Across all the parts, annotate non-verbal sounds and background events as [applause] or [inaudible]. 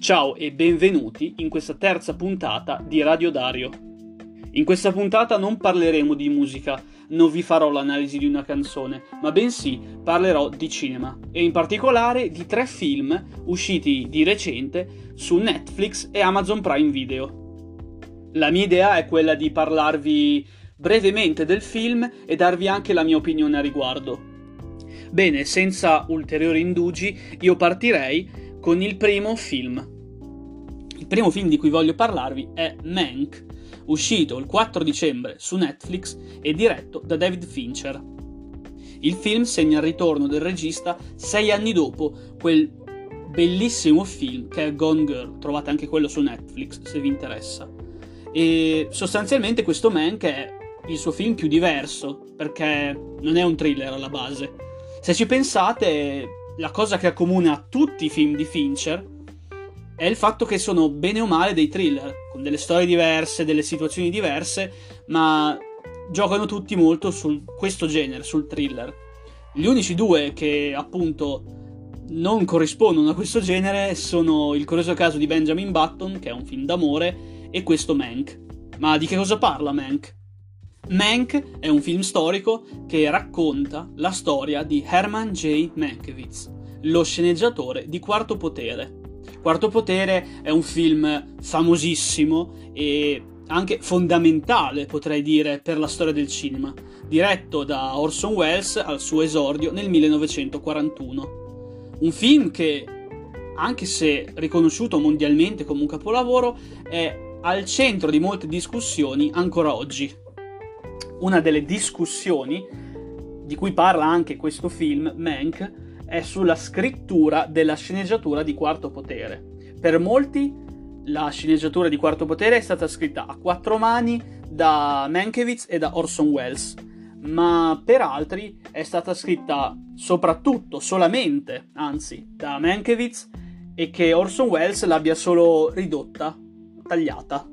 Ciao e benvenuti in questa terza puntata di Radio Dario. In questa puntata non parleremo di musica, non vi farò l'analisi di una canzone, ma bensì parlerò di cinema e in particolare di tre film usciti di recente su Netflix e Amazon Prime Video. La mia idea è quella di parlarvi brevemente del film e darvi anche la mia opinione a riguardo. Bene, senza ulteriori indugi, io partirei con il primo film. Il primo film di cui voglio parlarvi è Mank, uscito il 4 dicembre su Netflix e diretto da David Fincher. Il film segna il ritorno del regista sei anni dopo quel bellissimo film che è Gone Girl, trovate anche quello su Netflix se vi interessa. E sostanzialmente questo Mank è il suo film più diverso, perché non è un thriller alla base. Se ci pensate, la cosa che accomuna tutti i film di Fincher è il fatto che sono bene o male dei thriller, con delle storie diverse, delle situazioni diverse, ma giocano tutti molto su questo genere, sul thriller. Gli unici due che appunto non corrispondono a questo genere sono Il curioso caso di Benjamin Button, che è un film d'amore, e questo Mank. Ma di che cosa parla Mank? Mank è un film storico che racconta la storia di Herman J. Mankiewicz, lo sceneggiatore di Quarto Potere. Quarto Potere è un film famosissimo e anche fondamentale, potrei dire, per la storia del cinema, diretto da Orson Welles al suo esordio nel 1941. Un film che, anche se riconosciuto mondialmente come un capolavoro, è al centro di molte discussioni ancora oggi una delle discussioni di cui parla anche questo film, Mank, è sulla scrittura della sceneggiatura di Quarto Potere. Per molti la sceneggiatura di Quarto Potere è stata scritta a quattro mani da Mankiewicz e da Orson Welles, ma per altri è stata scritta soprattutto, solamente, anzi, da Mankiewicz e che Orson Welles l'abbia solo ridotta, tagliata.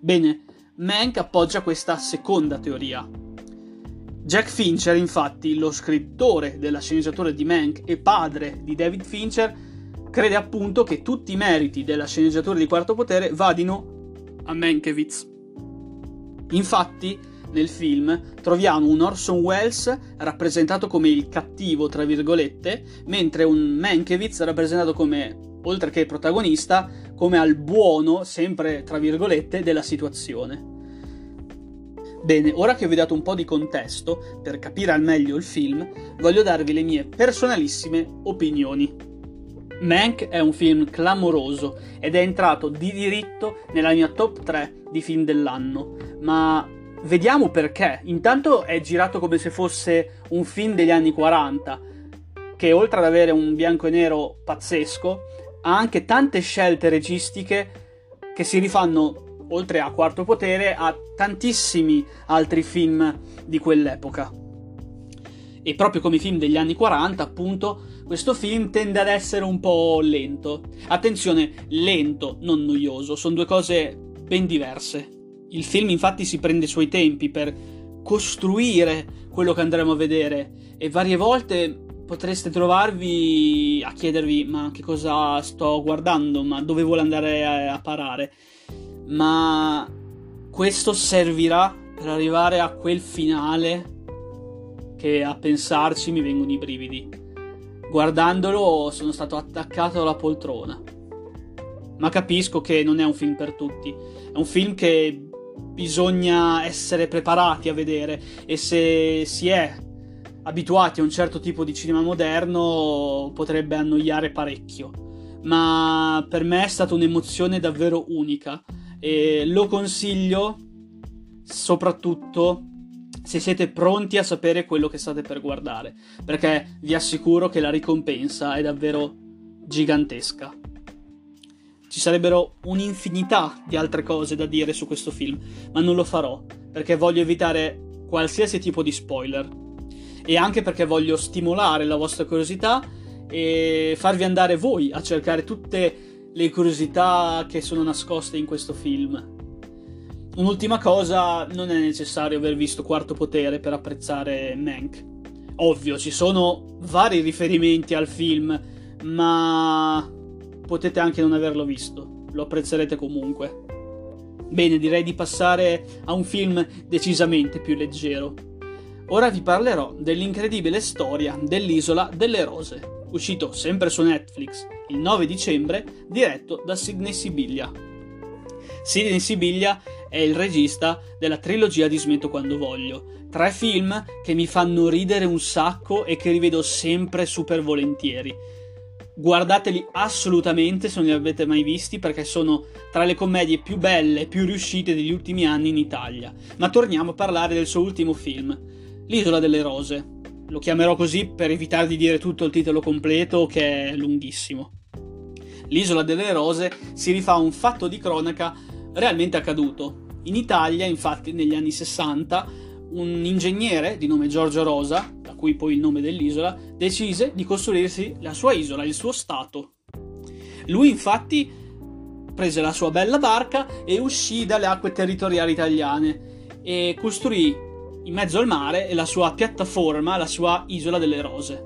Bene, Mank appoggia questa seconda teoria. Jack Fincher, infatti, lo scrittore della sceneggiatura di Mank e padre di David Fincher, crede appunto che tutti i meriti della sceneggiatura di Quarto Potere vadino a Mankiewicz. Infatti, nel film troviamo un Orson Welles rappresentato come il cattivo, tra virgolette, mentre un Mankiewicz rappresentato come oltre che protagonista, come al buono, sempre tra virgolette, della situazione. Bene, ora che vi ho dato un po' di contesto, per capire al meglio il film, voglio darvi le mie personalissime opinioni. Mank è un film clamoroso ed è entrato di diritto nella mia top 3 di film dell'anno, ma vediamo perché. Intanto è girato come se fosse un film degli anni 40, che oltre ad avere un bianco e nero pazzesco, ha anche tante scelte registiche che si rifanno, oltre a Quarto Potere, a tantissimi altri film di quell'epoca. E proprio come i film degli anni 40, appunto, questo film tende ad essere un po' lento. Attenzione, lento, non noioso, sono due cose ben diverse. Il film infatti si prende i suoi tempi per costruire quello che andremo a vedere e varie volte potreste trovarvi a chiedervi ma che cosa sto guardando, ma dove vuole andare a, a parare. Ma questo servirà per arrivare a quel finale che a pensarci mi vengono i brividi. Guardandolo sono stato attaccato alla poltrona. Ma capisco che non è un film per tutti. È un film che bisogna essere preparati a vedere e se si è abituati a un certo tipo di cinema moderno potrebbe annoiare parecchio. Ma per me è stata un'emozione davvero unica e lo consiglio soprattutto se siete pronti a sapere quello che state per guardare, perché vi assicuro che la ricompensa è davvero gigantesca. Ci sarebbero un'infinità di altre cose da dire su questo film, ma non lo farò, perché voglio evitare qualsiasi tipo di spoiler e anche perché voglio stimolare la vostra curiosità e farvi andare voi a cercare tutte le curiosità che sono nascoste in questo film. Un'ultima cosa, non è necessario aver visto Quarto Potere per apprezzare Mank. Ovvio, ci sono vari riferimenti al film, ma potete anche non averlo visto, lo apprezzerete comunque. Bene, direi di passare a un film decisamente più leggero. Ora vi parlerò dell'incredibile storia dell'Isola delle Rose, uscito sempre su Netflix il 9 dicembre, diretto da Sidney Sibiglia. Sidney Sibiglia è il regista della trilogia di Smetto quando voglio, tre film che mi fanno ridere un sacco e che rivedo sempre super volentieri guardateli assolutamente se non li avete mai visti perché sono tra le commedie più belle e più riuscite degli ultimi anni in Italia. Ma torniamo a parlare del suo ultimo film, L'isola delle rose. Lo chiamerò così per evitare di dire tutto il titolo completo che è lunghissimo. L'isola delle rose si rifà a un fatto di cronaca realmente accaduto. In Italia, infatti, negli anni 60, un ingegnere di nome Giorgio Rosa cui poi il nome dell'isola, decise di costruirsi la sua isola, il suo stato. Lui infatti prese la sua bella barca e uscì dalle acque territoriali italiane e costruì in mezzo al mare la sua piattaforma, la sua isola delle rose.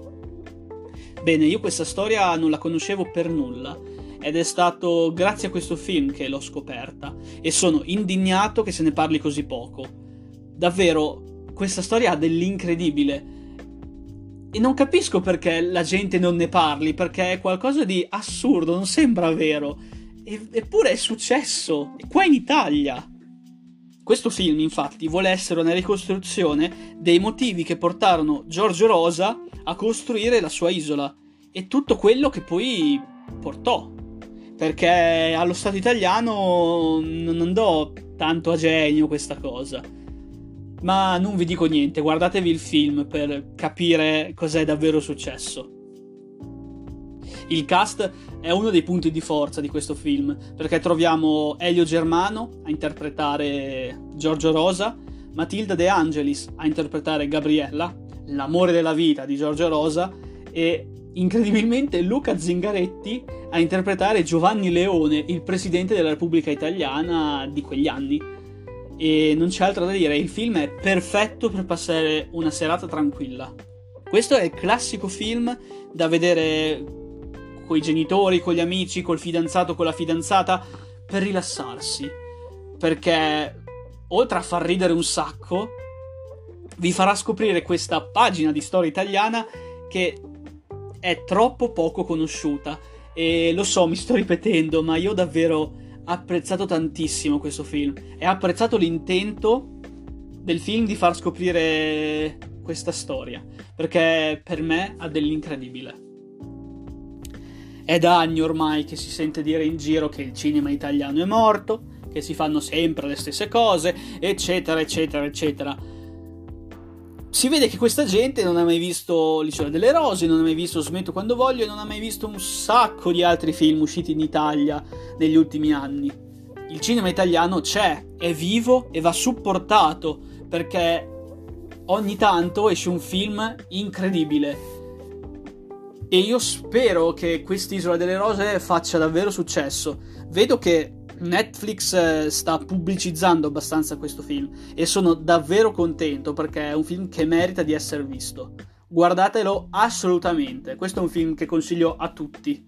Bene, io questa storia non la conoscevo per nulla ed è stato grazie a questo film che l'ho scoperta e sono indignato che se ne parli così poco. Davvero, questa storia ha dell'incredibile e non capisco perché la gente non ne parli, perché è qualcosa di assurdo, non sembra vero. E, eppure è successo, qua in Italia. Questo film, infatti, vuole essere una ricostruzione dei motivi che portarono Giorgio Rosa a costruire la sua isola e tutto quello che poi portò. Perché allo Stato italiano non andò tanto a genio questa cosa ma non vi dico niente, guardatevi il film per capire cos'è davvero successo. Il cast è uno dei punti di forza di questo film, perché troviamo Elio Germano a interpretare Giorgio Rosa, Matilda De Angelis a interpretare Gabriella, l'amore della vita di Giorgio Rosa, e incredibilmente Luca Zingaretti a interpretare Giovanni Leone, il presidente della Repubblica Italiana di quegli anni e non c'è altro da dire, il film è perfetto per passare una serata tranquilla. Questo è il classico film da vedere con i genitori, con gli amici, col fidanzato, con la fidanzata, per rilassarsi. Perché oltre a far ridere un sacco, vi farà scoprire questa pagina di storia italiana che è troppo poco conosciuta. E lo so, mi sto ripetendo, ma io davvero apprezzato tantissimo questo film e apprezzato l'intento del film di far scoprire questa storia, perché per me ha dell'incredibile. È da anni ormai che si sente dire in giro che il cinema italiano è morto, che si fanno sempre le stesse cose, eccetera, eccetera, eccetera si vede che questa gente non ha mai visto L'isola delle rose, non ha mai visto Smetto quando voglio e non ha mai visto un sacco di altri film usciti in Italia negli ultimi anni. Il cinema italiano c'è, è vivo e va supportato perché ogni tanto esce un film incredibile. E io spero che quest'Isola delle Rose faccia davvero successo. Vedo che Netflix eh, sta pubblicizzando abbastanza questo film e sono davvero contento perché è un film che merita di essere visto. Guardatelo assolutamente, questo è un film che consiglio a tutti.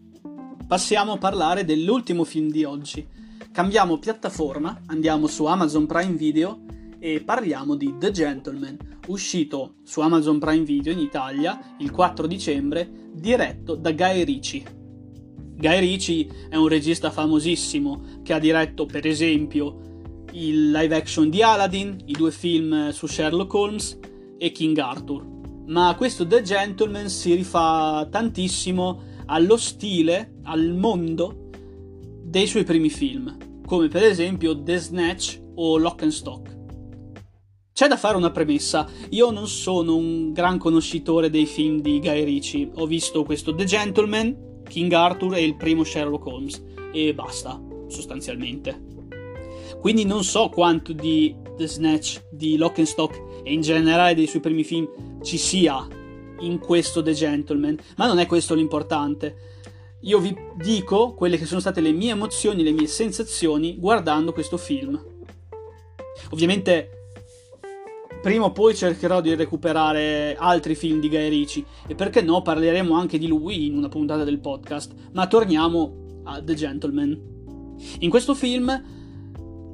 Passiamo a parlare dell'ultimo film di oggi. Cambiamo piattaforma, andiamo su Amazon Prime Video e parliamo di The Gentleman, uscito su Amazon Prime Video in Italia il 4 dicembre, diretto da Guy Ritchie. Guy Ritchie è un regista famosissimo che ha diretto per esempio il live action di Aladdin, i due film su Sherlock Holmes e King Arthur. Ma questo The Gentleman si rifà tantissimo allo stile, al mondo dei suoi primi film, come per esempio The Snatch o Lock and Stock. C'è da fare una premessa, io non sono un gran conoscitore dei film di Guy Ritchie, ho visto questo The Gentleman King Arthur e il primo Sherlock Holmes e basta, sostanzialmente. Quindi non so quanto di The Snatch, di Lock and Stock e in generale dei suoi primi film ci sia in questo The Gentleman, ma non è questo l'importante. Io vi dico quelle che sono state le mie emozioni, le mie sensazioni guardando questo film. Ovviamente prima o poi cercherò di recuperare altri film di Guy Ritchie e perché no parleremo anche di lui in una puntata del podcast, ma torniamo a The Gentleman. In questo film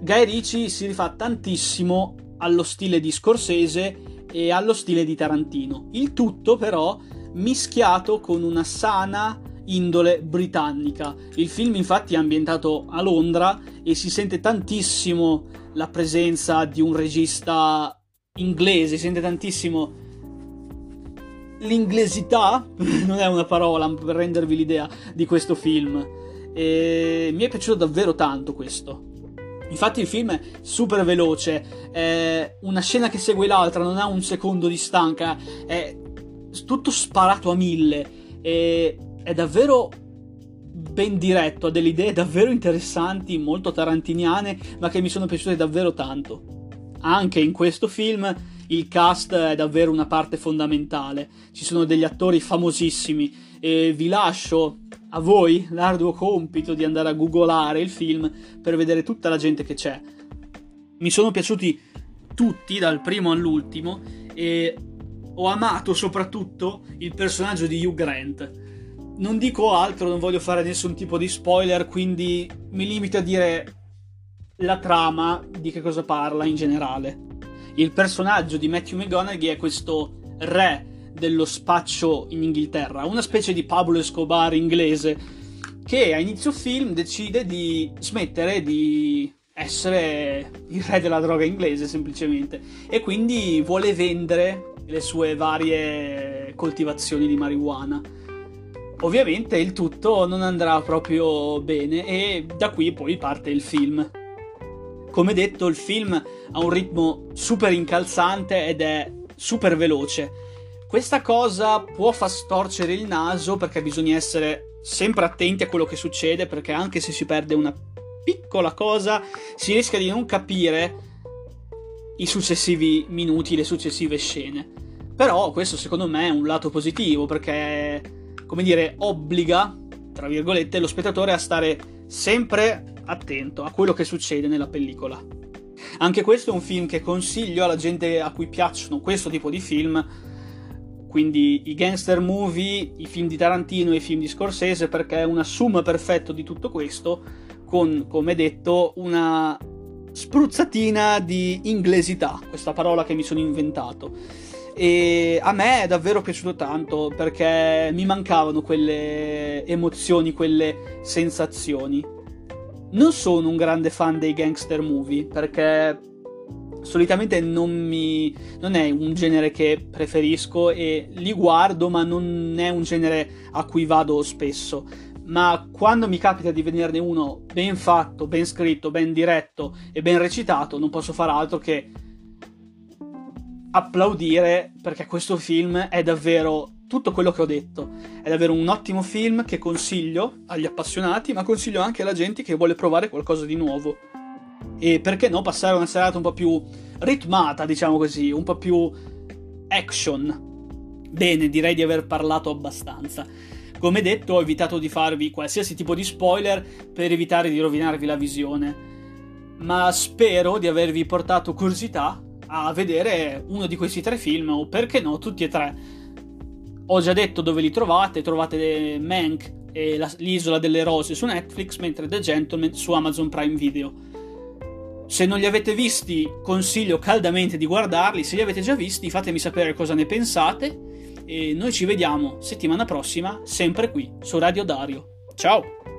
Guy Ritchie si rifà tantissimo allo stile di Scorsese e allo stile di Tarantino. Il tutto però mischiato con una sana indole britannica. Il film infatti è ambientato a Londra e si sente tantissimo la presenza di un regista inglese, si sente tantissimo l'inglesità, [laughs] non è una parola per rendervi l'idea di questo film. E mi è piaciuto davvero tanto questo. Infatti il film è super veloce, è una scena che segue l'altra, non ha un secondo di stanca, è tutto sparato a mille e è davvero ben diretto, ha delle idee davvero interessanti, molto tarantiniane, ma che mi sono piaciute davvero tanto. Anche in questo film il cast è davvero una parte fondamentale, ci sono degli attori famosissimi e vi lascio a voi l'arduo compito di andare a googolare il film per vedere tutta la gente che c'è. Mi sono piaciuti tutti, dal primo all'ultimo, e ho amato soprattutto il personaggio di Hugh Grant. Non dico altro, non voglio fare nessun tipo di spoiler, quindi mi limito a dire la trama di che cosa parla in generale. Il personaggio di Matthew McGonaghy è questo re dello spaccio in Inghilterra, una specie di Pablo Escobar inglese che a inizio film decide di smettere di essere il re della droga inglese semplicemente e quindi vuole vendere le sue varie coltivazioni di marijuana. Ovviamente il tutto non andrà proprio bene e da qui poi parte il film. Come detto, il film ha un ritmo super incalzante ed è super veloce questa cosa può far storcere il naso perché bisogna essere sempre attenti a quello che succede perché anche se si perde una piccola cosa si rischia di non capire i successivi minuti, le successive scene. Però questo secondo me è un lato positivo perché, come dire, obbliga, tra virgolette, lo spettatore a stare sempre attento a quello che succede nella pellicola. Anche questo è un film che consiglio alla gente a cui piacciono questo tipo di film quindi i gangster movie, i film di Tarantino e i film di Scorsese, perché è una summa perfetta di tutto questo, con, come detto, una spruzzatina di inglesità, questa parola che mi sono inventato. E a me è davvero piaciuto tanto perché mi mancavano quelle emozioni, quelle sensazioni. Non sono un grande fan dei gangster movie perché solitamente non, mi, non è un genere che preferisco e li guardo, ma non è un genere a cui vado spesso. Ma quando mi capita di vederne uno ben fatto, ben scritto, ben diretto e ben recitato, non posso fare altro che applaudire perché questo film è davvero tutto quello che ho detto. È davvero un ottimo film che consiglio agli appassionati, ma consiglio anche alla gente che vuole provare qualcosa di nuovo e perché no passare una serata un po' più ritmata, diciamo così, un po' più action. Bene, direi di aver parlato abbastanza. Come detto, ho evitato di farvi qualsiasi tipo di spoiler per evitare di rovinarvi la visione, ma spero di avervi portato curiosità a vedere uno di questi tre film, o perché no, tutti e tre. Ho già detto dove li trovate, trovate Mank e la, l'isola delle rose su Netflix, mentre The Gentleman su Amazon Prime Video. Se non li avete visti, consiglio caldamente di guardarli. Se li avete già visti, fatemi sapere cosa ne pensate. E noi ci vediamo settimana prossima, sempre qui, su Radio Dario. Ciao!